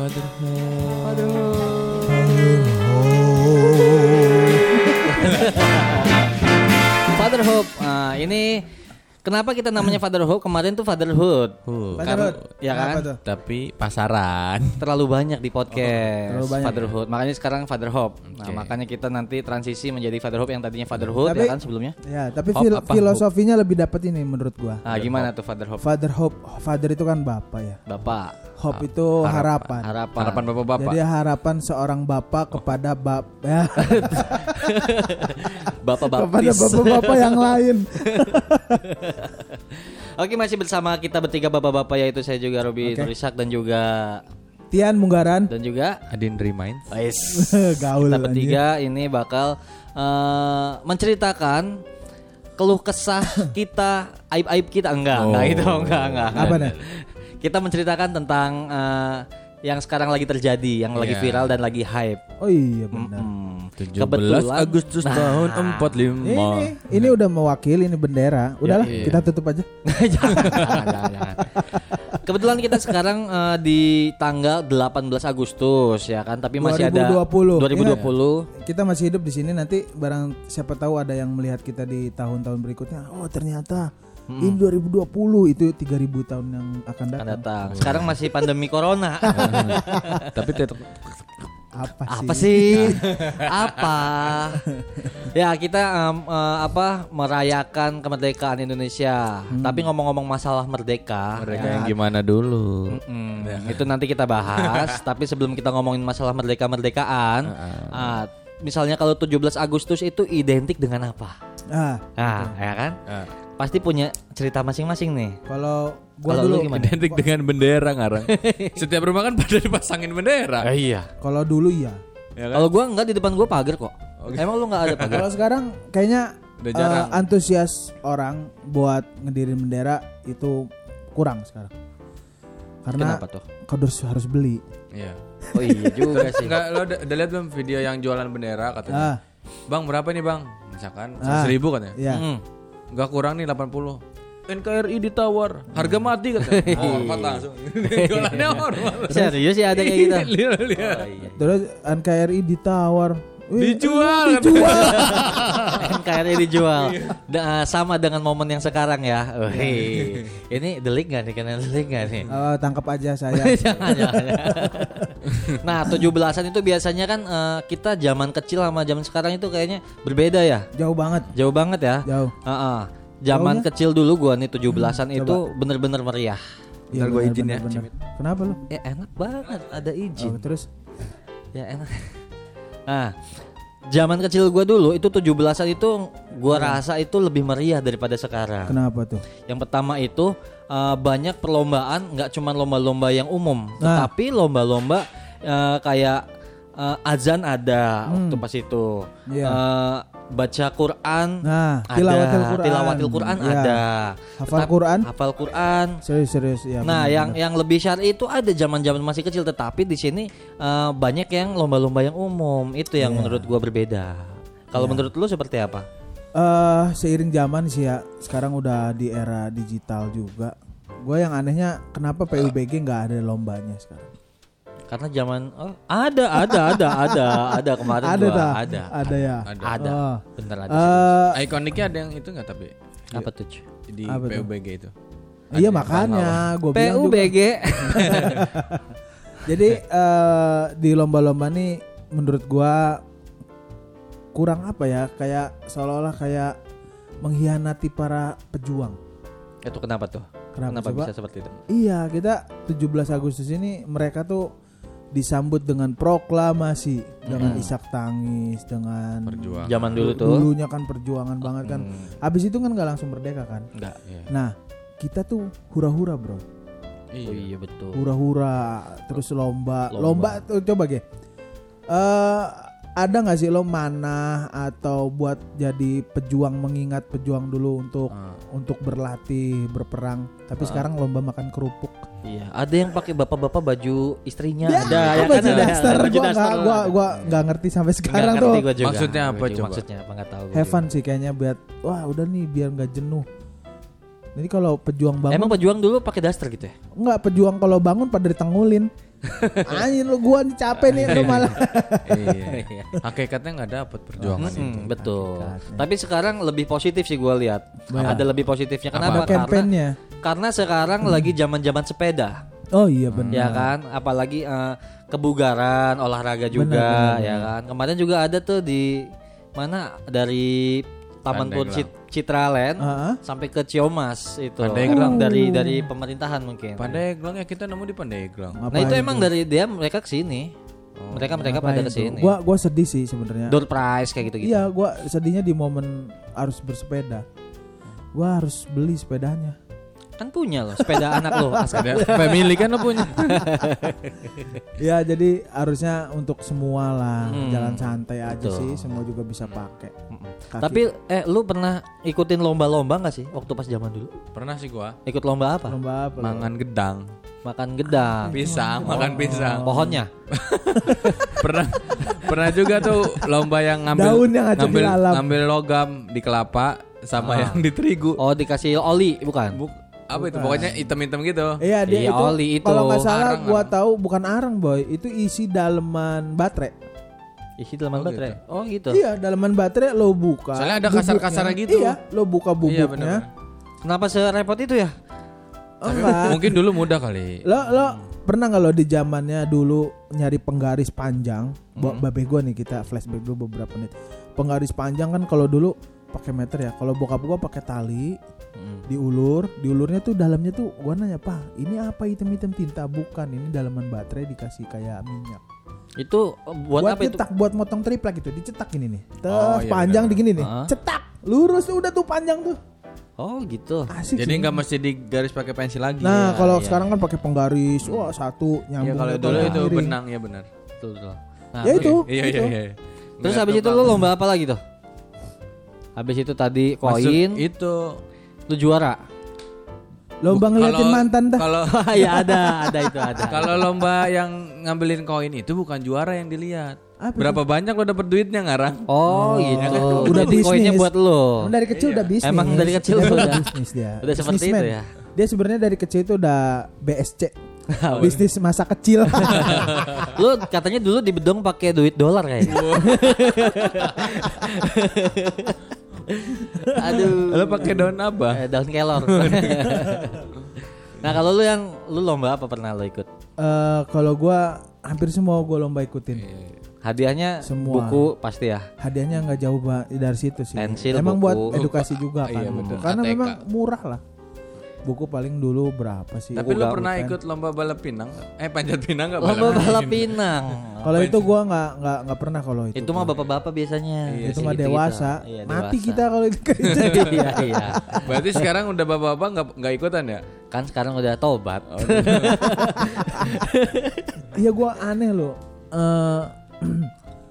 Fatherhood. Father Hope. Nah, ini kenapa kita namanya Father Hope? Kemarin tuh Fatherhood. Huh. Fatherhood. ya kan? Tapi pasaran. Terlalu banyak di podcast terlalu banyak Fatherhood. Makanya sekarang Father Hope. Nah, makanya kita nanti transisi menjadi Father Hope yang tadinya Fatherhood Tapi- ya kan sebelumnya. Ya, tapi fil- apa? filosofinya lebih dapat ini menurut gua. Nah, gimana tuh Father Hope? Father hope, father itu kan bapak ya. Bapak. Hope itu harapan. Harapan. Harapan bapak-bapak. Jadi harapan seorang bapak kepada bap ya, Bapak kepada baptis. bapak-bapak yang lain. Oke, masih bersama kita bertiga bapak-bapak yaitu saya juga Robi Oke. Nurisak dan juga Tian Munggaran. dan juga Adin Reminds. Ais. Gaul kita bertiga ini bakal eh, menceritakan keluh kesah kita, aib-aib kita enggak, enggak Oh. itu enggak, enggak. Apa nih? Kita menceritakan tentang eh, yang sekarang lagi terjadi, yang lagi Iya. viral dan lagi hype. Oh iya benar. Hmm. 17 Kebetulan- Agustus Nah. tahun 45. Ini ini udah mewakili ini bendera. Udahlah, iya. kita tutup aja. jangan, jangan, jangan. Kebetulan kita sekarang eh, di tanggal 18 Agustus ya kan, tapi masih ada 2020. 2020. Kita masih hidup di sini nanti barang siapa tahu ada yang melihat kita di tahun-tahun berikutnya. Oh, ternyata ini 2020 itu 3000 tahun yang akan akan datang. datang. Sekarang masih pandemi corona. Tapi tetap Apa sih? apa sih? apa? ya kita em, eh, apa merayakan kemerdekaan Indonesia. Tapi ngomong-ngomong masalah merdeka, mereka ya yang gimana dulu. Mm-mm. itu nanti kita bahas. tapi sebelum kita ngomongin masalah merdeka merdekaan, ah, misalnya kalau 17 Agustus itu identik dengan apa? Ah, Nah, ya kan? Ah. Pasti punya cerita masing-masing nih. kalau gua lu dulu gimana? Identik dengan bendera ngarang. Setiap rumah kan pada dipasangin bendera. iya. kalau dulu iya. Ya kan? Kalau gua enggak di depan gua pagar kok. Emang lu enggak ada pagar? Kalau sekarang kayaknya Udah eh, jarang. antusias orang buat ngedirin bendera itu kurang sekarang. Karena Kenapa tuh? kau harus harus beli. Iya. Oh iya juga sih. Enggak lo udah, udah lihat belum video yang jualan bendera katanya? Ah, Bang berapa nih bang? Misalkan Ah. seribu katanya. iya. Mm. Enggak kurang nih 80 NKRI ditawar. Harga mati katanya hormat langsung. Jualannya hormat Serius ya ada kayak gitu. Oh, iya. Terus NKRI ditawar. Wih, dijual dijual. NKRI dijual. Da- sama dengan momen yang sekarang ya. Wih. Ini delik gak nih? Kena delik gak nih? Eh, tangkap aja saya. jangan, jangan, jangan. Nah, 17-an itu biasanya kan eh, kita zaman kecil sama zaman sekarang itu kayaknya berbeda ya. Jauh banget, Jauh banget ya. jauh. Heeh. Zaman Jauhnya? kecil dulu gua nih 17-an itu coba. bener-bener meriah. Iya, Ntar gua benar, izin benar, ya. Cimit. Kenapa lu? Ya enak banget ada izin. Oh, terus Ya enak. Nah, zaman kecil gua dulu itu 17-an itu gua rasa itu lebih meriah daripada sekarang. kenapa tuh? Yang pertama itu eh, banyak perlombaan nggak cuma lomba-lomba yang umum, Nah. tetapi lomba-lomba eh, kayak eh, azan ada waktu pas itu. Iya. Eh, baca Quran Nah, ada, tilawatil Quran. tilawatil Quran Iya. ada. Hafal Tetap- Quran? Hafal Quran. Serius serius ya. Nah, benar, yang yang lebih syar'i itu ada zaman-zaman masih kecil, tetapi di sini eh, banyak yang lomba-lomba yang umum. Itu yang Iya. menurut gua berbeda. Kalau menurut lu seperti apa? eh seiring zaman sih ya, sekarang udah di era digital juga. Gue yang anehnya kenapa PUBG nggak ada lombanya sekarang? Karena zaman oh ada ada ada ada ada kemarin Ada gua. ada. Ada ya. ada. Ada. Oh. bener ada Eh, ikoniknya ada yang itu nggak tapi? Apa tuh di Apa? PUBG itu. Iya makanya gue bilang juga. PUBG Jadi eh di lomba-lomba nih menurut gua kurang apa ya? Kayak seolah-olah kayak mengkhianati para pejuang. itu kenapa tuh? Kenapa, kenapa coba? bisa seperti itu? Iya, kita 17 Agustus ini mereka tuh disambut dengan proklamasi, dengan isak tangis, dengan perjuangan zaman dulu tuh dulunya kan perjuangan banget kan. Hmm, Habis itu kan nggak langsung merdeka kan. enggak Iya. Nah, kita tuh hura-hura, Bro. oh iya iya betul Hura-hura, terus lomba. Lomba. Lomba, tuh coba ge. Eh ada nggak sih lo mana atau buat jadi pejuang mengingat pejuang dulu untuk Ah. untuk berlatih berperang tapi sekarang lomba makan kerupuk iya ada yang pakai bapak-bapak baju istrinya Ya, ada ya baju kan ada daster. baju gua daster nggak gua gua nggak ngerti sampai sekarang tuh. gua juga. Maksudnya apa Gua coba? maksudnya apa nggak tahu gua fun sih kayaknya buat wah udah nih biar nggak jenuh. Jadi kalau pejuang bangun emang pejuang dulu pakai daster gitu ya nggak pejuang kalau bangun pada ditengulin. Anjir lu gua nih capek nih lu malah. iya. Hakikatnya nggak dapet perjuangan itu. Betul. Tapi sekarang lebih positif sih gue lihat. Ada lebih positifnya. Kenapa? Karena, karena sekarang lagi zaman-zaman sepeda. Oh iya benar. Ya kan, apalagi eh, kebugaran, olahraga juga, ya kan. Kemarin juga ada tuh di mana dari Taman. Cit- Citraland Heeh. sampai ke Ciamas itu. Pandeglang. Dari dari pemerintahan mungkin. Pandeglang ya kita nemu di Pandeglang. Nah itu emang dari dia mereka ke sini. Mereka mereka pada ke sini. Gua gua sedih sih sebenarnya. Door prize kayak gitu-gitu. Iya, gua sedihnya di momen harus bersepeda. Gua harus beli sepedanya. Kan punya loh sepeda anak lo. Family kan lo punya. Ya jadi harusnya untuk semua lah Hmm, jalan santai aja betul. sih, semua juga bisa pakai. Kaki- Tapi eh lu pernah ikutin lomba-lomba nggak sih waktu pas zaman dulu? Pernah sih gua Ikut lomba apa? lomba apa? mangan gedang, Makan gedang. pisang, makan pisang. Pohonnya. pernah pernah juga tuh lomba yang ngambil Daun yang ngambil, ngambil logam di kelapa sama yang di terigu. Oh dikasih oli bukan? Buk, apa itu? Pokoknya item-item gitu. Iya dia Iya, itu, oli itu. kalau nggak salah Arang, gua arang. tahu bukan arang boy, itu isi daleman baterai. Isi dalaman Oh, baterai. Oh gitu. Iya, daleman baterai lo buka. Soalnya ada kasar-kasarnya gitu. Iya, lo buka Iya bubuknya. benar. Kenapa serepot itu ya? Enggak. Mungkin dulu mudah kali. lo lo pernah nggak lo di zamannya dulu nyari penggaris panjang? Bo- Hmm. Babe gua nih kita flashback dulu beberapa menit. Penggaris panjang kan kalau dulu pakai meter ya. Kalau bokap gua pakai tali Mm. diulur, diulurnya tuh dalamnya tuh gua nanya, "Pak, ini apa hitam-hitam tinta?" Bukan, ini dalaman baterai dikasih kayak minyak. Itu eh, buat, buat apa itu? cetak, buat motong triplek gitu, dicetak ini nih. Terus Oh, iya panjang benar. digini nih. Ah. Cetak. Lurus udah tuh panjang tuh. Oh gitu. Asik Jadi nggak mesti digaris pakai pensil lagi. Nah, Iya, kalau iya, sekarang kan pakai penggaris. Wah, satu ya nyambung. kalau ke dulu itu benang ya benar. Betul betul. Nah, Ya itu. Iya iya itu. iya. Terus habis itu lu apa. lomba apa lagi tuh? Habis itu tadi Masuk koin, itu lu juara. Lomba ngeliatin kalau- mantan dah. Kalau ya ada, ada itu ada. kalau lomba yang ngambilin koin itu bukan juara yang dilihat. Apa Berapa banyak lo dapet duitnya ngarang? Oh, gitu. Udah Itu Koinnya bisnis. buat lu. Emang dari kecil udah bisnis. Emang dari kecil Dia udah. bisnis dia. Udah seperti Businessman. itu ya? Dia sebenarnya dari kecil itu udah BSC. bisnis masa kecil. Lu katanya dulu di bedong pakai duit dolar kayaknya. Aduh. Lo pakai daun apa? Eh, daun kelor. nah, kalau lu yang lu lomba apa pernah lo ikut? Eh, kalau gua hampir semua gua lomba ikutin. Hadiahnya Semua. buku pasti ya. Hadiahnya nggak jauh dari situ sih. Pensil, Emang buku. buat edukasi juga kan. Iya, betul. Karena ATK. memang murah lah. Buku paling dulu berapa sih? Tapi Buku pernah ikut lomba balap pinang? Eh panjat pinang nggak Lomba balap pinang. Kalau itu gua nggak nggak nggak pernah kalau itu. Itu mah bapak-bapak biasanya. itu mah Gitu-gitu. dewasa. Iya, Mati dewasa. kita kalau itu. iya, iya. Berarti sekarang udah bapak-bapak nggak nggak ikutan ya? Kan sekarang udah tobat. Oh, Iya gua aneh loh. Eh, Hmm.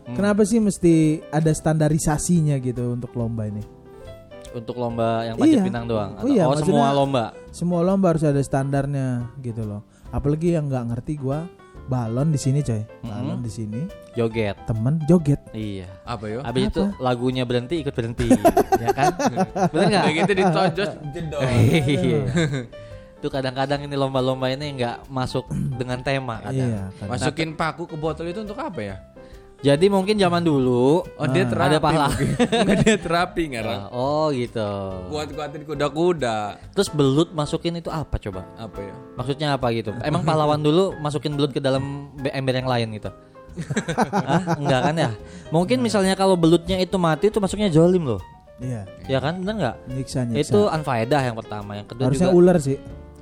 Kenapa sih mesti ada standarisasinya gitu untuk lomba ini? Untuk lomba yang panjat Iya. pinang doang. Oh iya, oh, semua lomba. Semua lomba harus ada standarnya gitu loh. Apalagi yang nggak ngerti gua balon di sini coy. Balon di sini, Joget. temen joget. Iya. apa yo? Habis itu lagunya berhenti ikut berhenti, ya kan? Bener nggak? Kayak gitu ditojos jedor. Iya. Itu kadang-kadang ini lomba-lomba ini nggak masuk dengan tema kadang. Iya, kan. Masukin paku ke botol itu untuk apa ya? Jadi mungkin zaman dulu Oh dia Ah, terapi. ada pahala. mungkin. Enggak dia terapi ngarang. Oh gitu. Kuat-kuatin kuda-kuda. Terus belut masukin itu apa coba? Apa ya? Maksudnya apa gitu? Emang pahlawan dulu masukin belut ke dalam be- ember yang lain gitu? Hah? Enggak kan ya? Mungkin misalnya kalau belutnya itu mati itu masuknya jolim loh. Iya, Ya kan? Bener nggak? nyiksa nyiksa. Itu anfaedah yang pertama, yang kedua harusnya juga ular sih.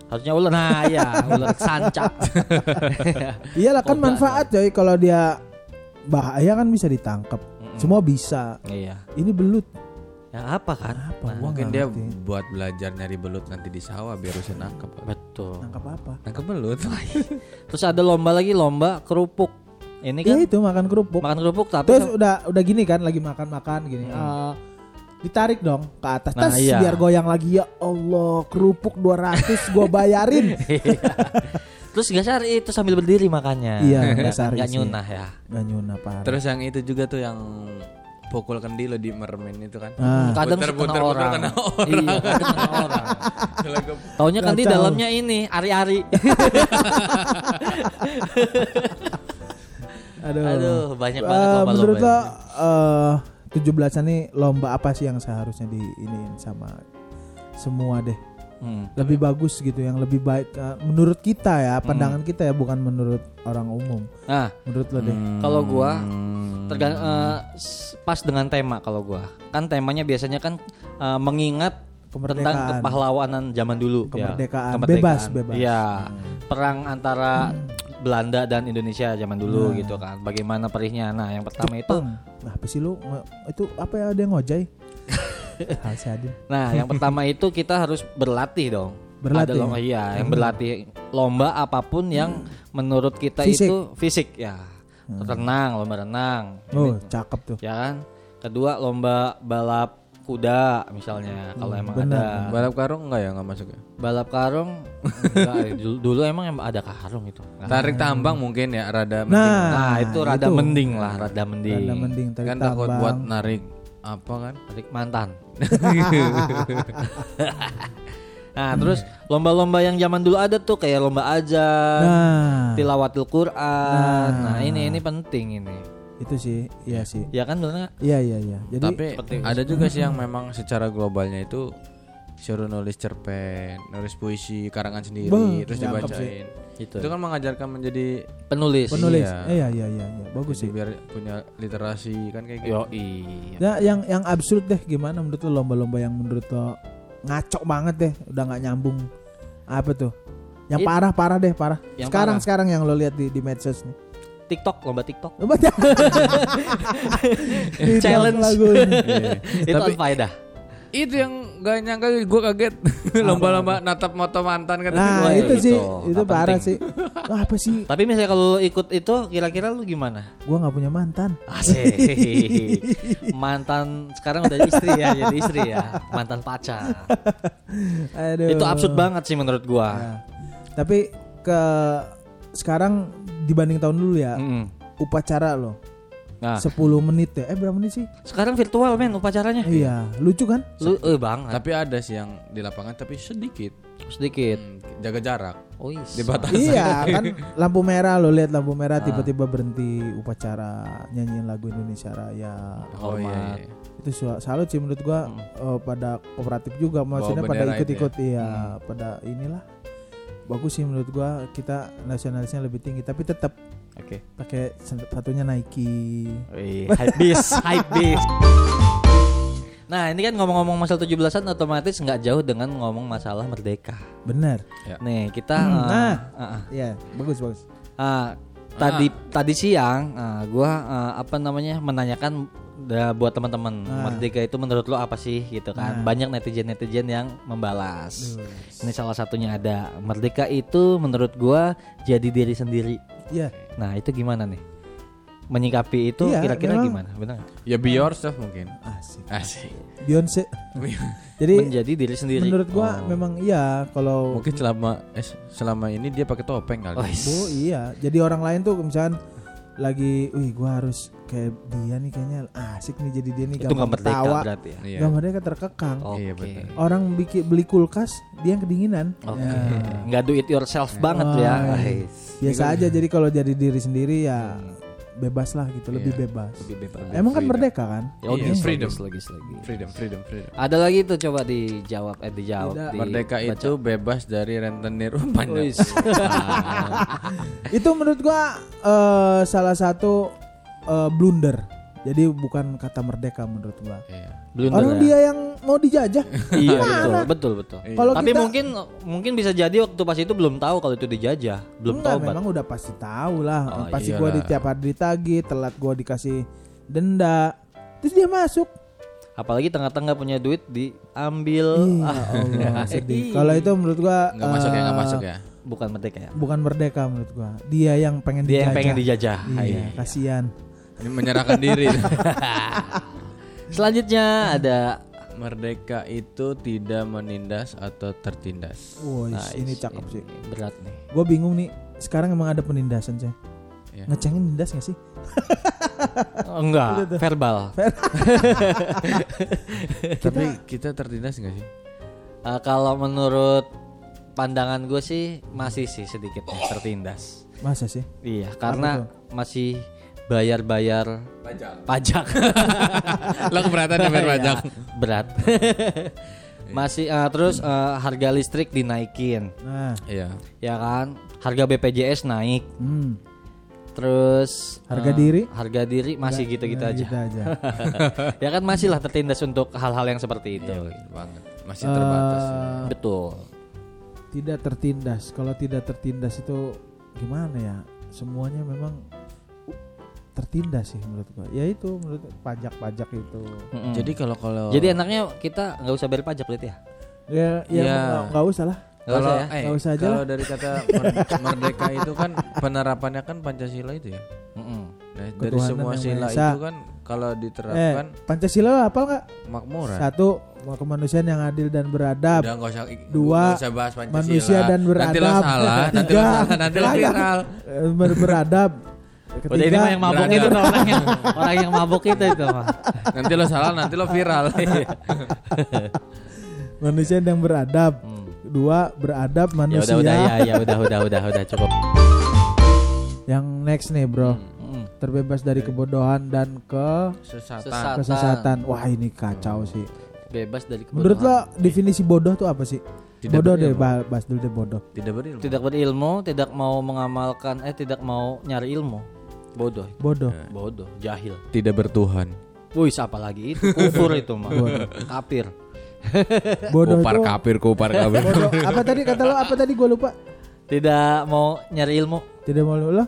harusnya ular. Nah, iya, ular sancak. Iyalah kan manfaat coy kalau dia bahaya kan bisa ditangkap. Semua bisa. iya. Ini belut. Ya apa kan? Apa? Nah, Mungkin dia ngerti. buat belajar nyari belut nanti di sawah biar bisa nangkep. betul. Nangkap apa? Nangkep belut. Terus ada lomba lagi lomba kerupuk. Ini Iya kan itu makan kerupuk. makan kerupuk tapi Terus udah udah gini kan lagi makan-makan gini. Eh, ditarik dong ke atas Nah, tas iya. biar goyang lagi ya Allah kerupuk 200 gua bayarin terus gak syari itu sambil berdiri makannya. Iya, Nggak- nggak syari sih. nyunah ya. nggak nyuna parah Terus yang itu juga tuh yang pukul kendi lo di mermen itu kan. Ah. Kadang Puter, kena puter, puter, orang. kena Iya, kadang kena orang. Taunya kan di Kacau. dalamnya ini ari-ari. Aduh. Aduh, banyak Eh, banget lomba-lomba. menurut lo ini. eh 17-an nih lomba apa sih yang seharusnya di iniin sama semua deh? Hmm. Lebih bagus gitu, yang lebih baik eh, menurut kita ya, pandangan kita ya bukan menurut orang umum. Nah, Menurut lo deh. Kalau gua tergan- s- pas dengan tema kalau gua. Kan temanya biasanya kan eh, mengingat tentang Kemerdekaan. kepahlawanan zaman dulu ya. Kemerdekaan. Bebas, bebas. Hmm. Iya. Perang antara Belanda dan Indonesia zaman dulu Nah. gitu kan. Bagaimana perihnya? Nah, yang pertama itu Jepang. Nah, apa sih lu? Itu apa ya ada yang ngojay? Nah, yang pertama itu kita harus berlatih dong. Berlatih. Ada lomba, iya, yang berlatih lomba apa pun yang menurut kita Fisik. itu fisik ya. Renang, lomba renang. Oh, cakep tuh. Ya kan? Kedua lomba balap kuda misalnya kalau emang benar. ada. balap karung enggak ya enggak masuk ya? Balap karung enggak, dulu, dulu emang em- ada karung itu. Nggak. Tarik tambang mungkin ya rada mending. Nah, Nah, itu rada itu. mending lah, rada mending. Rada mending tarik kan takut tambang. buat narik apa kan? Tarik mantan. nah, terus lomba-lomba yang zaman dulu ada tuh kayak lomba aja, Nah, tilawatil Quran. Nah. Nah, ini ini penting ini. itu sih, iya sih. Ya kan benar Iya, iya, iya. Jadi Tapi ada juga sih yang memang secara globalnya itu suruh nulis cerpen, nulis puisi, karangan sendiri, Beuh, terus dibacain. Gitu. Itu kan mengajarkan menjadi Penulis. penulis. Iya. Iya, iya, iya, iya. Bagus sih. biar punya literasi kan kayak gitu. Yo, iya. Ya, yang yang absurd deh gimana menurut lo lomba-lomba yang menurut lo ngaco banget deh, udah nggak nyambung. Apa tuh? Yang It- parah-parah deh, parah. Yang sekarang parah. sekarang yang lo lihat di di medsos nih. TikTok, lomba TikTok. Lomba Di Challenge. Itu Tapi- on faedah. Itu yang gak nyangka gue kaget lomba-lomba natap moto mantan kan. Nah, itu, itu sih, nggak itu parah penting. sih. Wah, apa sih? Tapi misalnya kalau lu ikut itu kira-kira lu gimana? Gua nggak punya mantan. Asik. Mantan sekarang udah istri ya, jadi istri ya. Mantan pacar. Aduh. Itu absurd banget sih menurut gua. Ya. Tapi ke sekarang dibanding tahun dulu ya, Mm-mm. upacara lo Nah, 10 menit ya. Eh berapa menit sih? sekarang virtual men upacaranya. Iya, lucu kan? Lu eh banget. Tapi ada sih yang di lapangan tapi sedikit. Sedikit. Hmm, jaga jarak. Oh, is. Dibatasi. iya, kan lampu merah lo lihat lampu Ah. merah tiba-tiba berhenti upacara nyanyiin lagu Indonesia Raya. Oh iya. Hormat. iya. Itu su- salut sih menurut gua eh, pada kooperatif juga maksudnya pada itu ikut-ikut ya? iya, Hmm. pada inilah. Bagus sih menurut gua kita nasionalisnya lebih tinggi tapi tetap Oke. pakai satunya Nike. Wih, hype beast, hype beast. Nah, ini kan ngomong-ngomong masalah 17-an otomatis nggak jauh dengan ngomong masalah merdeka. Benar. Nih, kita Hmm, eh, nah. ah, ah. Iya, bagus bagus. Ah, tadi tadi siang ah, gua ah, apa namanya menanyakan da, buat teman-teman Ah. merdeka itu menurut lo apa sih gitu kan Nah. banyak netizen netizen yang membalas ini salah satunya ada merdeka itu menurut gua jadi diri sendiri Iya. nah itu gimana nih menyikapi itu Iya, kira-kira memang. gimana benar? Ya be yourself mungkin. Asik. Asik. Beyonce. Jadi menjadi diri sendiri menurut gua Oh. memang iya kalau Mungkin selama eh, selama ini dia pakai topeng kali. Oh, iya. Jadi orang lain tuh misalkan lagi, wih gua harus kayak dia nih kayaknya asik nih jadi dia nih itu nggak gampang merdeka ketawa. berarti ya Iya. Gak merdeka terkekang. oke Iya, betul. Orang bikin beli kulkas, dia yang kedinginan. oke Ya. nggak do it yourself banget Oh, ya iya. Ais. Biasa aja jadi kalau jadi diri sendiri ya bebas lah gitu, lebih Iya. bebas. Lebih bebas. Emang kan freedom. merdeka kan? Ya, oh, Iya, freedom. logis, logis. Freedom, freedom, freedom. Ada lagi tuh coba dijawab eh dijawab. Tidak. di- Merdeka baca. itu bebas dari rentenir. Wis. Itu menurut gua eh, salah satu eh, blunder. Jadi bukan kata merdeka menurut gua. Iya. Blunder Orang ya? dia yang mau dijajah. Iya Mana? betul betul betul. Iya. Kalau Tapi kita- mungkin mungkin bisa jadi waktu pas itu belum tahu kalau itu dijajah, belum Enggak, tahu memang udah pasti tahu lah. Oh, pasti iyalah. gua di tiap hari ditagih, telat gua dikasih denda. Terus dia masuk. Apalagi tengah-tengah punya duit diambil. Iya, Ah, Allah, sedih. Kalau itu menurut gua Nggak masuk ya, nggak eh, masuk ya. bukan merdeka ya. Bukan merdeka menurut gua. Dia yang pengen Dia yang dijajah. pengen dijajah. Iya, Iya. kasihan. Ini menyerahkan diri. Selanjutnya ada Merdeka itu tidak menindas atau tertindas. Woi, Nice. ini cakep sih. berat nih. Gua bingung nih. Sekarang emang ada penindasan, coy. Iya. Ngecengin nindas gak sih? Enggak, verbal. Tapi kita tertindas nggak sih? Eh, kalau menurut pandangan gue sih masih sih sedikit tertindas. Masa sih? Iya, karena masih bayar-bayar Pajak. pajak. Lo keberatan ya bayar pajak? Berat. masih eh, terus eh, harga listrik dinaikin, Nah, Iya. ya kan? Harga BPJS naik. hmm. Terus Harga eh, diri? Harga diri masih gitu-gitu aja. gitu aja. ya kan masih lah tertindas untuk hal-hal yang seperti itu. Iya banget. Masih terbatas. Eh, Betul. tidak tertindas. Kalau tidak tertindas itu gimana ya? Semuanya memang uh, tertindas sih menurut gua. Ya itu menurut pajak-pajak itu. Mm-mm. Jadi kalau kalau Jadi enaknya kita nggak usah bayar pajak berarti ya? Ya ya Ya. nggak- nggak usah lah. Nggak kalau usah ya? eh, usah aja kalau dari kata mer- merdeka itu kan penerapannya kan Pancasila itu ya. Mm-mm. Nah, dari Ketuhanan semua sila itu kan kalau Eh, diterapkan Pancasila apa nggak? makmuran. Satu, kemanusiaan yang adil dan beradab. Udah nggak usah Dua, usah bahas Pancasila. manusia dan Nanti lo beradab. salah, nanti lo Tiga, salah, nanti lo viral. Eh, ber- beradab. Udah ini mah yang mabuk itu orang yang orang yang mabuk itu itu mah. nanti lo salah, nanti lo viral. Manusia yang beradab. Hmm. Dua, beradab Ya manusia. udah udah ya ya udah udah udah udah cukup. Yang next nih, Bro. Mm. Terbebas dari kebodohan dan ke Sesatan. Sesat. kesesatan. Wah, ini kacau sih. Bebas dari Menurut kebodohan. lo definisi bodoh tuh apa sih? Tidak bodoh deh, berilmu. bah- bahas dulu deh bodoh. Tidak berilmu. tidak berilmu, tidak mau mengamalkan eh tidak mau nyari ilmu. Bodoh. Bodoh. Bodoh, jahil. Tidak bertuhan. Wih, apa lagi itu? Kufur itu mah. Kafir. Bodoh Kupar tuh. kapir, kupar kapir. Bodoh. Apa tadi kata lo? Apa tadi gue lupa. Tidak mau nyari ilmu. Tidak mau lo?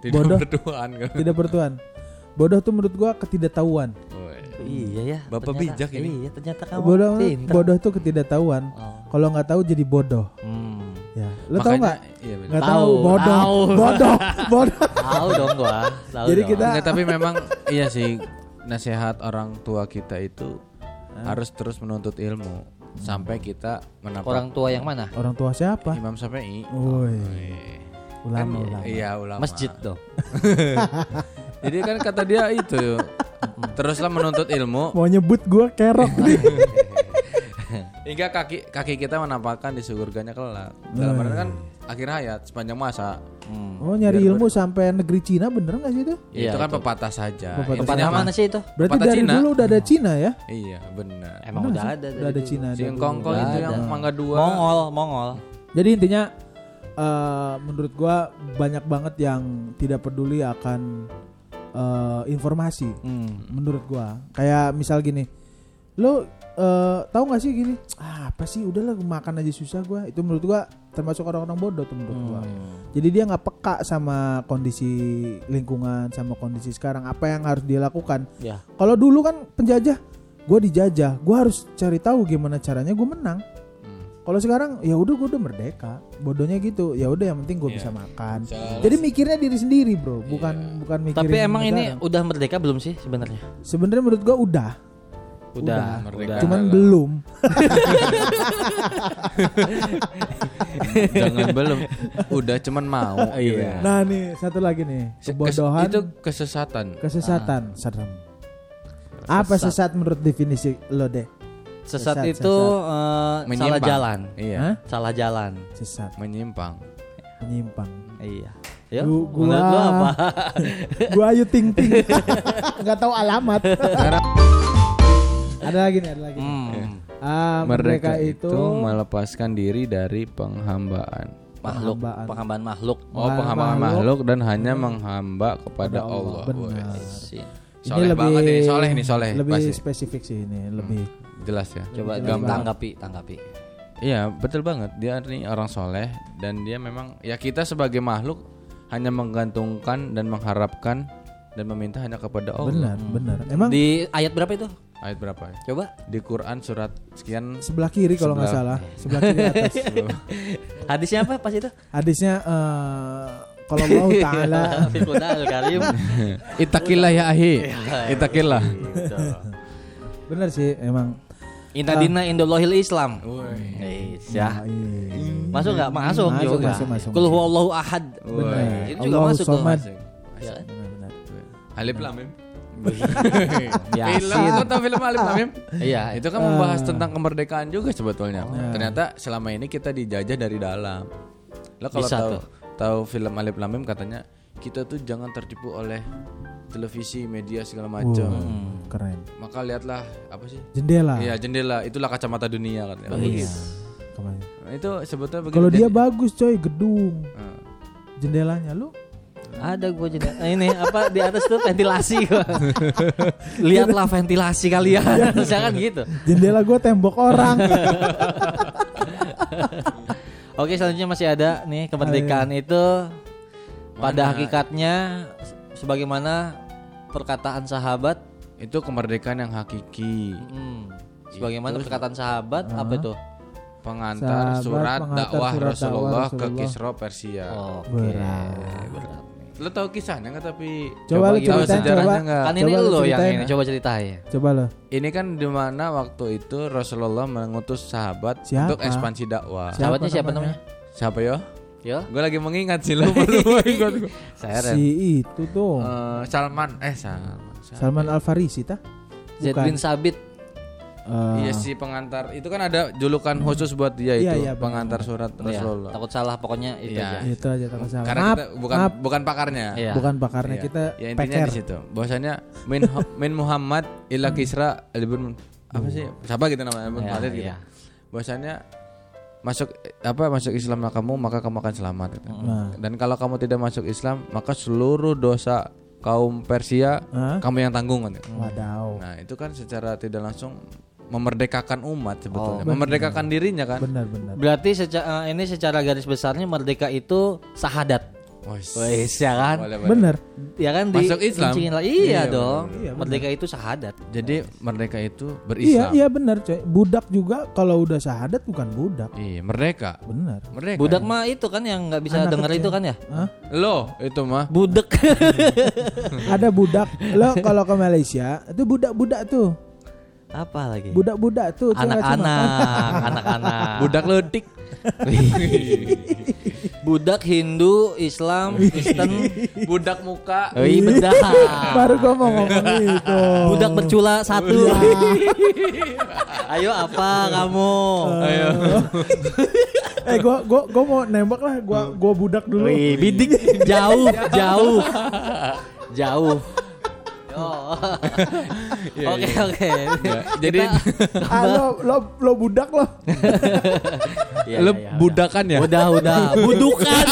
Tidak Bodoh. bertuhan. kan. Tidak bertuhan. Bodoh tuh menurut gua ketidaktahuan. Woi. Iya ya. Bapak ternyata- bijak ini. Iya, ternyata kamu bodoh bodoh tuh ketidaktahuan. Oh. Kalau nggak tahu jadi bodoh. Hmm. Ya, lo tau nggak? Iya. Nggak Tahu. Bodoh. tahu. Bodoh. Bodoh. Tahu dong gua. Tahu Jadi dong. kita- Enggak, tapi memang iya sih nasihat orang tua kita itu harus terus menuntut ilmu sampai kita menapak orang tua yang mana? Orang tua siapa? Imam Syafi'i. Woi, Kan, ulama ulama. iya ulama. Masjid dong. Jadi kan kata dia itu teruslah menuntut ilmu Mau nyebut gua kerok nih. hingga kaki kaki kita menampakkan di surganya kelak. Dalam arti kan akhir hayat sepanjang masa. Hmm. Oh nyari ilmu sampai negeri Cina bener nggak sih itu? Ya, Iya, itu kan itu. pepatah saja. Pepatah Pepatah mana sih itu? Berarti Pepatah dari Cina. dulu udah ada Cina ya? Iya benar. Emang udah ada Udah ada Cina. Si dulu. itu yang ada. mangga dua. Mongol, Mongol. Jadi intinya eh, menurut gua banyak banget yang tidak peduli akan eh, informasi. Hmm. Menurut gua kayak misal gini, lo eh, tahu nggak sih gini? Ah, apa sih? Udahlah makan aja susah gua. Itu menurut gua termasuk orang-orang bodoh tuh menurut gua. Jadi dia nggak peka sama kondisi lingkungan, sama kondisi sekarang. Apa yang harus dia lakukan? Ya. Kalau dulu kan penjajah, gue dijajah, gue harus cari tahu gimana caranya gue menang. Hmm. Kalau sekarang ya udah gue udah merdeka, bodohnya gitu. Ya udah yang penting gue Iya. bisa makan. Soalnya- Jadi mikirnya diri sendiri bro, bukan bukan mikirin. Tapi emang ini negara. udah merdeka belum sih sebenarnya? sebenarnya menurut gue udah, Udah, Merdeka. udah. cuman Adalah- belum. Jangan belum. Udah cuman mau. Iya. ya. Nah nih satu lagi nih Se- kes- kebodohan, itu kesesatan. kesesatan, serem. Apa sesat menurut definisi lo deh? Sesat, Sesat, itu eh, salah Menyimpang. jalan. Iya. Hah? Salah jalan. Sesat, Menyimpang. menyimpang. Iya. Ya, Lu- gua- menurut lu apa? Gua ayu ting ting, nggak tahu alamat. Ada lagi nih, ada lagi. nih. Hmm. Ah, Merdeka merdeka, itu melepaskan diri dari penghambaan. Makhluk, Penghambaan. penghambaan makhluk. Oh, penghambaan makhluk. makhluk dan hanya menghamba kepada Pada Allah, Allah. benar. Woi. Sih. Soleh banget ini, soleh ini, soleh. Lebih Pasti. spesifik sih ini, lebih. Jelas ya. Coba Jelas tanggapi, tanggapi. Iya, betul banget. Dia ini orang soleh dan dia memang ya kita sebagai makhluk hanya menggantungkan dan mengharapkan dan meminta hanya kepada Allah. Benar, benar. Emang Di ayat berapa itu? Ayat berapa ya? Coba. Di Quran surat sekian sebelah kiri kalau nggak salah, sebelah kiri atas. Hadisnya apa pas itu? Hadisnya eh, kalau Allah Taala al-Karim. Itakillah ya ahi. Itakillah. Benar sih emang. Inna dina indallahil Islam. Ya. Ah, iya. Masuk nggak? Masuk, Masuk, juga. masuk, masuk, Kul huwallahu ahad. Benar. Ini juga masuk tuh. Somad. Ya kan? Alif Lam Mim. Film, kau tahu film Alif Lam Mim? Iya. Itu kan membahas tentang kemerdekaan juga sebetulnya. Ternyata selama ini kita dijajah dari dalam. Lo kalau tahu tahu film Alif Lam Mim katanya kita tuh jangan tertipu oleh televisi, media segala macam. Hmm, keren. Maka lihatlah apa sih? Jendela. Iya jendela, itulah kacamata dunia katanya. Oh, iya. Kemarin. Nah, itu sebetulnya. Kalau dia bagus coy, gedung. Nah, Jendelanya lu Ada gue jadi nah, ini apa di atas tuh ventilasi gua. Lihatlah ventilasi kalian. Misalkan gitu. jendela gua tembok orang. Oke, selanjutnya masih ada nih kemerdekaan itu pada Mana? hakikatnya se- sebagaimana perkataan sahabat itu kemerdekaan yang hakiki. Hmm. Sebagaimana perkataan sahabat apa itu? Pengantar Sahabat, surat pengantar dakwah surat Rasulullah, dakwah ke Rasulullah. Kisra Persia. Oke. Berat. Lo tahu kisahnya nggak tapi Coba lu gimana? ceritain coba. sejarahnya nggak? Kan ini Coba lo yang ini coba ceritain. Coba lo. Ini kan di mana waktu itu Rasulullah mengutus sahabat Siapa? untuk ekspansi dakwah. Siapa Sahabatnya siapa namanya? namanya? Siapa yo? Yo. Gue lagi mengingat sih lo baru ingat gua. Saya Si itu tuh. Eh, Salman, eh Salman. Salman. Salman Al Farisi tah? Zaid bin Sabit. Eh, Iya sih pengantar. Itu kan ada julukan khusus buat dia itu, Iya, iya, pengantar surat Ya, Rasulullah. takut salah pokoknya itu Iya. aja. Itu aja takut salah. Karena maaf, kita bukan maaf, bukan pakarnya. Iya. bukan pakarnya Iya. kita ya intinya peker. di situ. Bahwasanya min min Muhammad ila Kisra ibn apa sih? Siapa gitu namanya? Ibn Iya, Khalid gitu. iya. Bahwasanya masuk apa masuk Islam kamu maka kamu akan selamat gitu. Nah. Dan kalau kamu tidak masuk Islam maka seluruh dosa kaum Persia Hah? kamu yang tanggung gitu. Wadaw. Nah, itu kan secara tidak langsung memerdekakan umat sebetulnya. benar. memerdekakan dirinya kan. Benar-benar. Berarti secara ini secara garis besarnya merdeka itu sahadat. Wes. Wes ya kan? Boleh, boleh. Benar. Ya kan di Masuk Islam? Iya, Iya, dong. Iya, merdeka itu sahadat. Jadi merdeka itu Iya, berislam. iya benar coy. Budak juga kalau udah syahadat bukan budak. Iya, merdeka. Benar. Merdeka. Budak mah itu kan yang nggak bisa Anak denger kecil. itu kan ya? Hah? Lo itu mah. Budek. Ada budak. Lo kalau ke Malaysia itu budak-budak tuh. Apa lagi? Budak-budak tuh. Anak-anak, anak-anak. Budak ledik. Budak Hindu, Islam, Kristen. Budak muka. Oh, iya benar. Baru gua mau ngomong itu. Budak bercula satu. Ayo apa kamu? Ayo. eh gua gua gua mau nembak lah. Gua gua budak dulu. Wih, bidik jauh, jauh, jauh. Oh. Oke oke. Ya, jadi Ah, lo, lo lo budak lo. Iya, lo iya, iya, budakan ya? Udah udah. Budukan.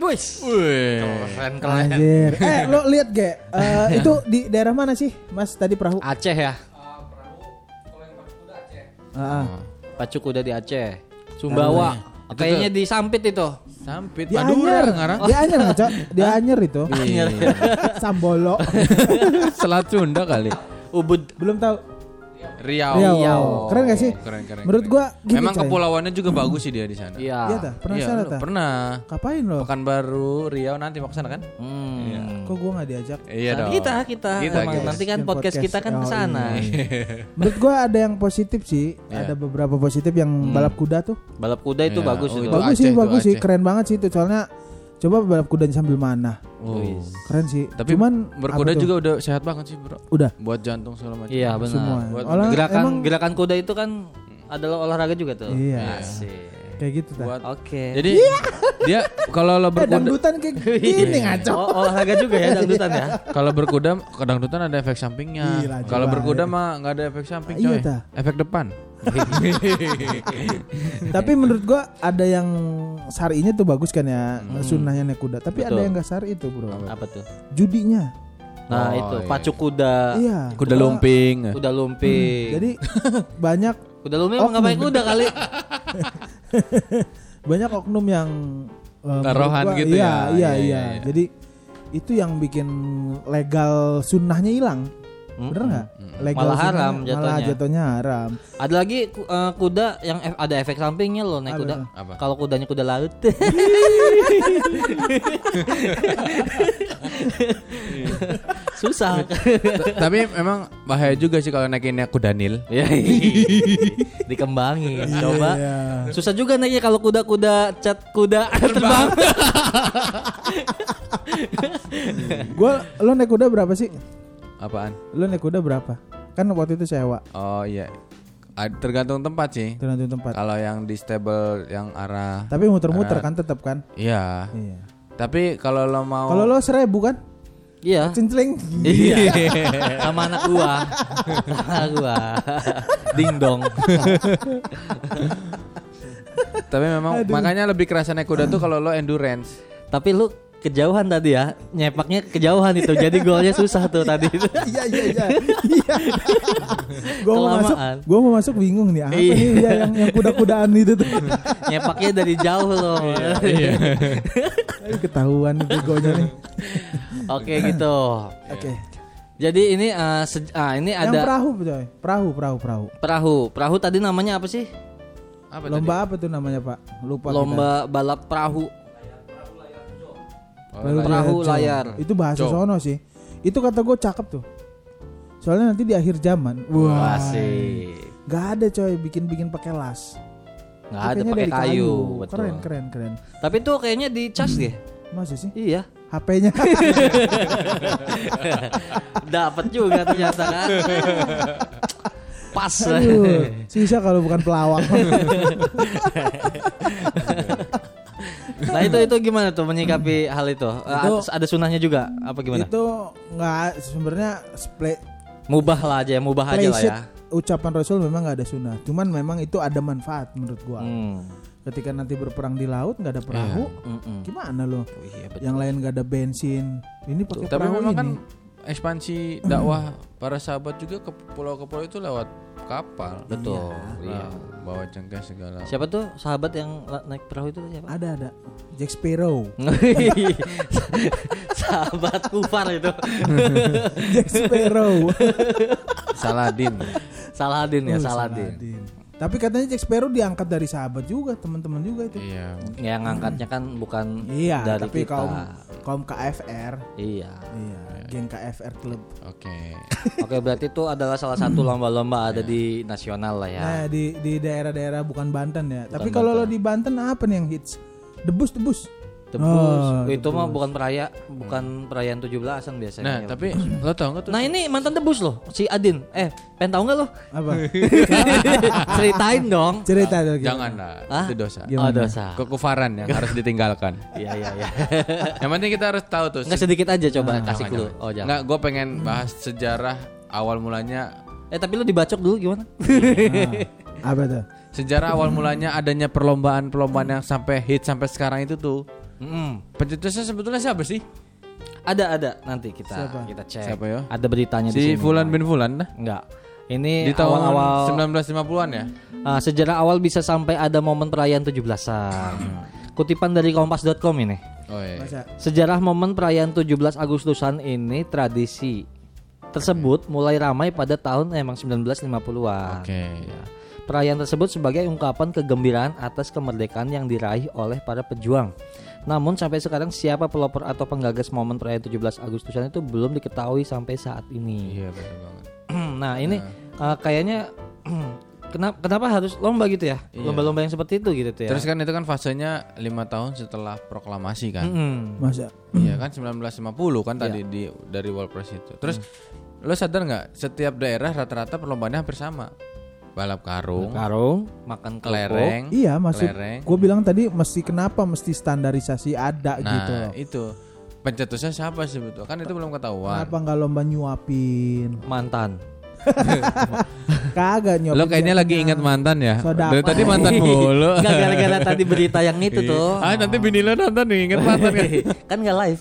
Wis. Wih. Keren keren. Anjir. Eh lo lihat ge eh, itu di daerah mana sih Mas tadi perahu? Aceh ya. Ah, ah. Pacu kuda di Aceh. Sumbawa. Kayaknya di Sampit itu. Sampit Di Madura Anyer. ngarang. Di Anyer nggak cok? Di Anyer itu. Iya. Sambolo. Selat Sunda kali. Ubud. Belum tahu. Riau. Riau. Keren gak sih? Keren keren. Menurut keren. gua gini Memang coy. kepulauannya juga bagus sih dia di sana. Iya. Iya tah, pernah Iya, sana tah? Pernah. Kapain lo? Pekanbaru, Riau nanti mau ke sana kan? Hmm. Kok gua nggak diajak? Iya dong. Kita kita, Kita, emang kita. nanti kan podcast, podcast. kita kan Oh, ke sana. Menurut gua ada yang positif sih. Iya. Ada beberapa positif yang balap kuda tuh. Balap kuda itu Iya, bagus oh, itu. bagus Aceh sih, bagus sih, keren banget sih itu. Soalnya coba balap kudanya sambil mana. Oh. Keren sih. Tapi Cuman berkuda juga udah sehat banget sih, Bro. udah Buat jantung segala macam. Iya benar. semua. Buat Olah, Gerakan emang gerakan kuda itu kan adalah olahraga juga tuh. Iya. Asik. Kayak gitu dah. Buat Oke. Jadi dia kalau lo berkuda dangdutan kayak gini ngaco. Oh, olahraga juga ya dangdutan ya. kalau berkuda ke dangdutan ada efek sampingnya. Kalau berkuda mah nggak ada efek samping, Iya, coy. tah. efek depan. Tapi menurut gua ada yang syar'inya tuh bagus kan ya, sunnahnya naik kuda. Tapi ada Betul. yang gak syar'i itu, Bro. Apa tuh? Judinya. Nah, Oh, itu iya. pacu kuda. Iya. Kuda lumping. Kuda lumping. Jadi banyak kuda lumping emang nggak pakai kuda kali. banyak oknum yang Taruhan gua- gitu iya, ya. Iya, Iya, iya, iya, iya. Jadi itu yang bikin legal sunnahnya hilang. Bener nggak? Legal Malah haram sunnah- Malah jatuhnya. jatuhnya haram. Ada lagi eh, kuda yang ef- ada efek sampingnya loh naik Apa kuda. Kalau kudanya kuda laut. susah. Tapi memang bahaya juga sih kalau naikinnya kuda nil. Ya, dikembangin. Coba. Iya. Susah juga naiknya kalau kuda-kuda cat kuda terbang. Gua lo naik kuda berapa sih? Apaan? Lo naik kuda berapa? Kan waktu itu sewa Oh iya. Tergantung tempat sih. tergantung tempat. Kalau yang di stable yang arah Tapi muter-muter kan tetap kan? Iya. Iya. Tapi kalau lo mau Kalau lo seribu kan? Iya. Cincling. Iya. Sama anak gua. Anak gua. Ding dong. Tapi memang makanya lebih kerasa naik kuda tuh kalau lo endurance. Tapi lu kejauhan tadi ya. Nyepaknya kejauhan itu. Jadi golnya susah tuh tadi. Iya iya iya. Iya. Gua mau masuk, gua mau masuk bingung nih. Apa Iya. nih ya, yang yang kuda-kudaan itu tuh? Nyepaknya dari jauh loh. Aduh, ketahuan begonya nih. Oke gitu. Oke. Jadi ini eh, se- ah, ini Yang ada perahu coy. Perahu, perahu, perahu. perahu. Perahu tadi namanya apa sih? Apa Lomba apa tuh namanya, Pak? Lupa Lomba balap perahu. kita. Perahu, Perahu Jo. layar. Itu bahasa Jo. sono sih. Itu kata gue cakep tuh. Soalnya nanti di akhir zaman, wah, Asik. Gak ada coy bikin-bikin pakai las. Nggak ada pakai dari kayu. Betul. Keren, keren, keren. Tapi tuh kayaknya dicas deh. Masa sih? Iya. HP-nya Dapat juga ternyata kan. Pas. Aduh, sisa kalau bukan pelawak. Nah itu itu gimana tuh menyikapi hal itu? Eh, Itu- ada sunahnya juga apa gimana? itu nggak sebenarnya sple- Mubah lah aja, mubah aja lah ya. ucapan Rasul memang nggak ada sunnah. Cuman memang itu ada manfaat menurut gua. Hmm. Ketika nanti berperang di laut nggak ada perahu, Mm-mm. gimana lo? Oh, iya, betul. Yang lain nggak ada bensin. Ini pakai Tapi perahu memang ini. kan ekspansi dakwah para sahabat juga ke pulau ke pulau itu lewat kapal. Betul. Iya. Nah, bawa cengkeh segala. Siapa tuh sahabat yang naik perahu itu siapa? Ada ada. Jack Sparrow. sahabat kufar itu. Jack Sparrow. Saladin. Saladin ya, Oh, Saladin. Saladin. Tapi katanya Jack Sparrow diangkat dari sahabat juga, teman-teman juga itu. iya. Yang ngangkatnya kan bukan Iya, dari tapi kita. kaum kaum KFR. Iya. Iya, geng KFR Club. Oke. Oke, berarti itu adalah salah satu lomba-lomba ada di nasional lah ya. Nah, di di daerah-daerah bukan Banten ya. Tapi kalau lo di Banten apa nih yang hits? Debus debus. Tebus. Oh, itu mah bukan peraya, bukan perayaan 17-an biasanya. Nah, tapi lo tau nggak tuh? Nah, ini mantan debus loh, si Adin. Eh, pengen tahu nggak lo? Apa? Ceritain dong. Cerita dong. Jangan lah, itu dosa. Oh, Gimana? dosa. Kekufaran yang harus ditinggalkan. Iya, iya, iya. yang penting kita harus tahu tuh. Enggak sedikit aja coba Jangan, kasih clue. Oh, jangan. Nggak, gue pengen bahas sejarah awal mulanya. Eh, tapi lu dibacok dulu gimana? Ah, apa tuh? Sejarah awal mulanya adanya perlombaan-perlombaan yang sampai hit sampai sekarang itu tuh. Mm-mm. Pencetusnya sebetulnya siapa sih? Ada ada nanti kita Siapa? kita cek. Siapa ya? Ada beritanya di Si sini. Fulan bin Fulan dah. Enggak. Ini Di tahun awal-awal 1950-an ya? Ah, sejarah awal bisa sampai ada momen perayaan 17-an. Kutipan dari kompas.com ini. Oh iya. Masa Sejarah momen perayaan 17 Agustusan ini tradisi tersebut mulai ramai pada tahun emang 1950-an. Oke. Ya. Perayaan tersebut sebagai ungkapan kegembiraan atas kemerdekaan yang diraih oleh para pejuang. Namun sampai sekarang siapa pelopor atau penggagas momen perayaan 17 Agustusan itu belum diketahui sampai saat ini. Iya betul banget. nah ini uh, kayaknya kenapa kenapa harus lomba gitu ya? Iya. Lomba-lomba yang seperti itu gitu ya. Terus kan itu kan fasenya lima tahun setelah proklamasi kan? Mm-mm. masa Iya kan 1950 kan tadi di dari Walpres itu. Terus lo sadar nggak setiap daerah rata-rata perlombaannya hampir sama. Balap karung, karung, makan kelereng. Iya maksud kelereng. gue bilang tadi mesti kenapa mesti standarisasi ada Nah, gitu loh. itu pencetusnya siapa sih betul? Kan itu belum ketahuan. Kenapa nggak lomba nyuapin? Mantan. Kagak nyuapin. Lo kayaknya lagi ingat mantan ya? Saudara. Dari tadi mantan mulu. Enggak gara-gara tadi berita yang itu tuh. ah nanti bini lo nonton nih inget mantan kan? kan nggak live.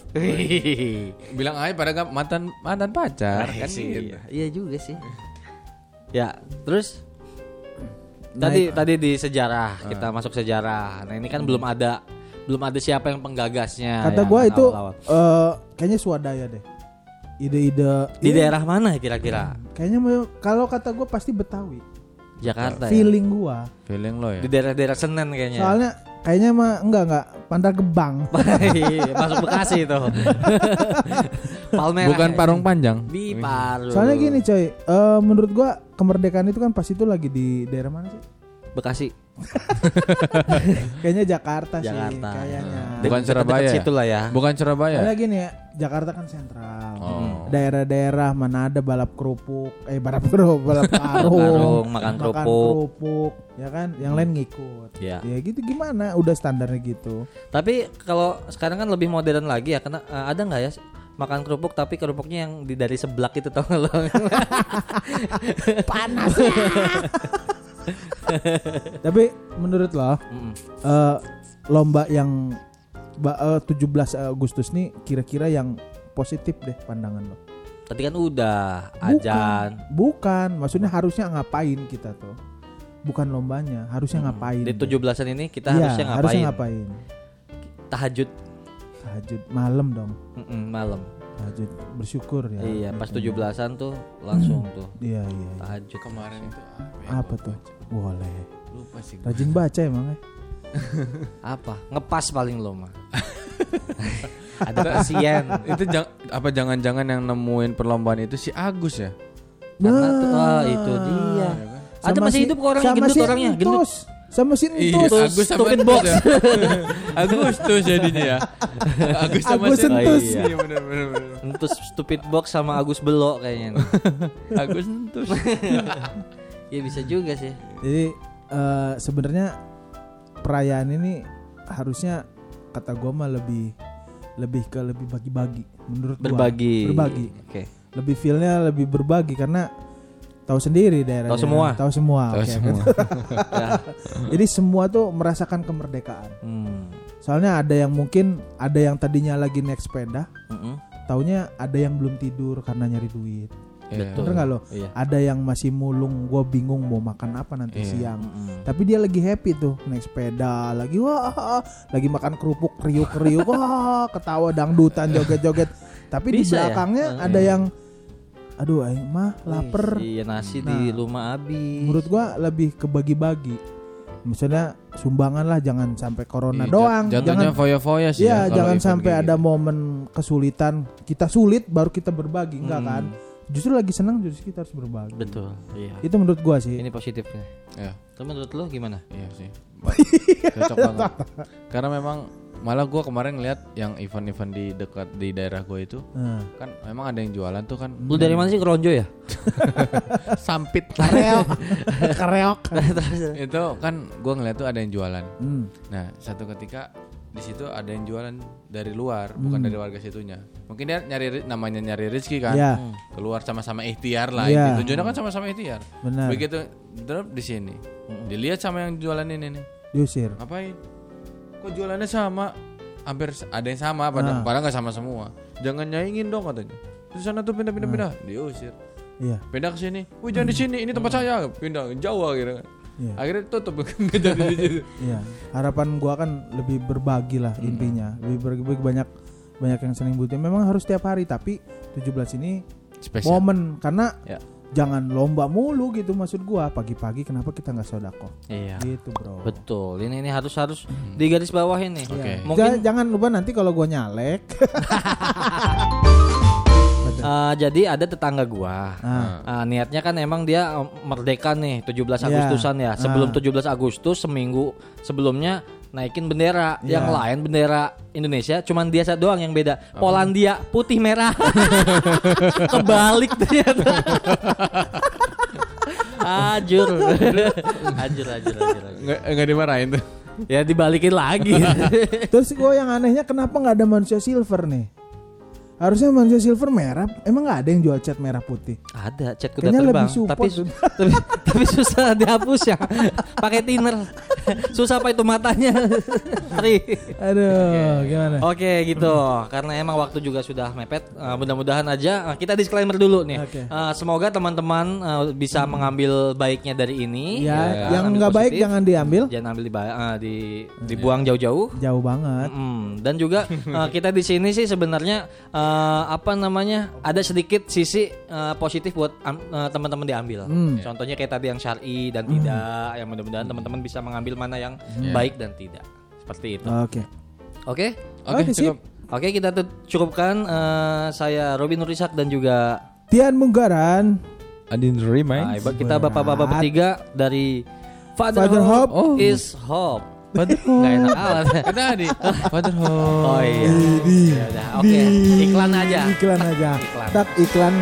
Bilang aja pada mantan mantan pacar kan gitu. iya, iya juga sih. Ya, terus tadi tadi di sejarah kita masuk sejarah. Nah ini kan belum ada belum ada siapa yang penggagasnya. Kata yang gue itu awal-awal. eh, kayaknya swadaya deh. Ide-ide di Iya, daerah mana kira-kira? Kayaknya mau- kalau kata gue pasti Betawi. Jakarta ya. Feeling gua. Feeling lo ya. Di daerah-daerah Senen kayaknya. Soalnya kayaknya mah enggak enggak Pandar Gebang. Iya, Masuk Bekasi itu. Palmerah. Bukan parung panjang. Di Paru. Soalnya gini coy, eh, menurut gua kemerdekaan itu kan pas itu lagi di daerah mana sih? Bekasi. Kayaknya Jakarta, sih Jakarta. kayaknya. Bukan Dekat- Surabaya ya? situ lah ya. Bukan Surabaya. Soalnya gini ya, Jakarta kan sentral. Oh. Daerah-daerah mana ada balap kerupuk, eh balap kerupuk, balap karung, Karung, makan kerupuk. kerupuk, ya kan? Yang lain ngikut. Ya. Ya gitu gimana? Udah standarnya gitu. Tapi kalau sekarang kan lebih modern lagi ya karena eh, ada nggak ya makan kerupuk tapi kerupuknya yang di dari seblak itu tau lo? Panas. Tapi menurut lo, Mm. eh, lomba yang eh, 17 Agustus nih kira-kira yang positif deh pandangan lo. Tadi kan udah Bukan. ajan. Bukan, maksudnya harusnya ngapain kita tuh? Bukan lombanya, harusnya ngapain? Di tuh? 17-an ini kita Iya, harusnya ngapain? Harusnya ngapain? Tahajud Tahajud malam dong. Mm-mm, malam. Tahajud bersyukur ya. Iya, pas 17-an tuh langsung tuh Iya, iya. iya. tahajud. Kemarin itu Apa tuh? Boleh. Lupa sih. Rajin baca emang ya? Apa? Ngepas paling lo mah. ada pasien. itu jang- apa jangan-jangan yang nemuin perlombaan itu si Agus ya? Karena tuh, ah, itu dia. Ada Sama masih si- hidup kok orangnya sama gendut si orangnya, gendut. Entus. Sama si Iya, Entus. Agus sama Entus box. ya. Agustus jadinya ya. Agus sama Agus si Entus. Iya, iya benar benar. Entus stupid box sama Agus Belo kayaknya. nih. Agus Entus. ya bisa juga sih. Jadi eh, sebenarnya perayaan ini harusnya kata gua mah lebih lebih ke lebih bagi-bagi menurut gua. Berbagi. Berbagi. Oke. Lebih feelnya lebih berbagi karena tahu sendiri daerah. Tahu semua. Tahu semua. Tahu oke. semua. Ya. Jadi semua tuh merasakan kemerdekaan. Hmm. Soalnya ada yang mungkin ada yang tadinya lagi naik sepeda, Mm-mm. Taunya ada yang belum tidur karena nyari duit. Iya. Betul. Bener nggak lo? Iya. Ada yang masih mulung, gue bingung mau makan apa nanti Iya. siang. Mm-mm. Tapi dia lagi happy tuh naik sepeda, lagi wah, lagi makan kerupuk kriuk-kriuk, wah, ketawa dangdutan joget-joget. Tapi di Bisa ya? belakangnya Eh, ada iya. yang, aduh, aing mah lapar. Iya nasi Nah, di rumah Abi. Menurut gua lebih ke bagi-bagi. Misalnya sumbangan lah, jangan sampai corona Iya, doang. jat- Jatuhnya Jangan, foya-foya sih. ya, ya, kalau jangan sampai kayak ada gitu. momen kesulitan. Kita sulit baru kita berbagi, enggak Hmm. kan? Justru lagi senang, justru kita harus berbagi. Betul. Iya. Itu menurut gua sih. Ini positifnya. Iya. Tapi menurut lo gimana? Iya sih. Cocok banget. Karena memang malah gua kemarin ngeliat yang event-event di dekat di daerah gua itu Nah. kan memang ada yang jualan tuh kan Lu dari mana sih keronjo ya? sampit Kareok, kareok. itu kan gua ngeliat tuh ada yang jualan. Hmm. Nah satu ketika di situ ada yang jualan dari luar bukan dari warga situnya. Mungkin dia nyari ri- namanya nyari rezeki kan. Ya, Keluar sama-sama ikhtiar lah. Iya. inti. Tujuannya kan sama-sama ikhtiar. benar. Begitu drop di sini. Dilihat sama yang jualan ini nih. Diusir. Ngapain? Jualannya sama? Hampir ada yang sama, padahal, Ah. padahal nggak sama semua. Jangan nyaingin dong katanya. Di sana tuh pindah pindah pindah, diusir. Iya. Pindah ke sini. Wih jangan di sini, ini tempat saya. Pindah jauh gitu. kan. Iya. Akhirnya tutup nggak jadi. Iya. Harapan gua kan lebih berbagi lah intinya. Lebih berbagi banyak banyak yang sering butuh. Memang harus tiap hari tapi 17 ini Spesial. momen karena Ya. Jangan lomba mulu gitu maksud gua. Pagi-pagi kenapa kita nggak sodako? Iya. Gitu, Bro. Betul. Ini ini harus harus di garis bawahin nih. Oke. Ja- Mungkin jangan lupa nanti kalau gua nyalek. eh, jadi ada tetangga gua. Nah, Ah, niatnya kan emang dia eh, merdeka nih 17 Iya. Agustusan ya. Sebelum Ah. 17 Agustus seminggu sebelumnya naikin bendera. Iya. Yang lain bendera Indonesia cuman dia satu doang yang beda. Polandia putih merah. Kebalik ternyata. ajur. ajur, ajur, ajur, ajur. Nggak nggak dimarahin tuh. Ya dibalikin lagi. terus gua yang anehnya kenapa nggak ada manusia silver nih? Harusnya manusia silver merah. Emang nggak ada yang jual cat merah putih? Ada chat kuda Kayaknya terbang, lebih tapi, tapi tapi susah dihapus ya. Pakai thinner. susah apa itu matanya. Aduh, gimana? Oke gitu, karena emang waktu juga sudah mepet. eh, mudah-mudahan aja eh, kita disclaimer dulu nih. Oke. Eh, semoga teman-teman eh, bisa mengambil baiknya dari ini. Ya, yang ambil nggak baik jangan diambil. jangan ambil di, eh, di dibuang jauh-jauh. Jauh banget. Mm, dan juga eh, kita di sini sih sebenarnya eh, apa namanya ada sedikit sisi eh, positif buat am- eh, teman-teman diambil. Hmm. Contohnya kayak tadi yang syar'i dan tidak, yang mudah-mudahan teman-teman bisa mengambil mana yang baik dan tidak. seperti itu. Oke. Oke. Oke, Oke, cukup. Oke, kita tuh cukupkan eh, saya Robin Nurisak dan juga Tian Munggaran. Adin Nah, Remind. kita bapak-bapak bertiga dari Father, Father Hope, Hope. Oh. is Hope. Father Nggak enak amat. Kita di Father Home. Oh iya. Di, Ya udah, Oke, iklan aja. Iklan aja. Iklan. Tak iklan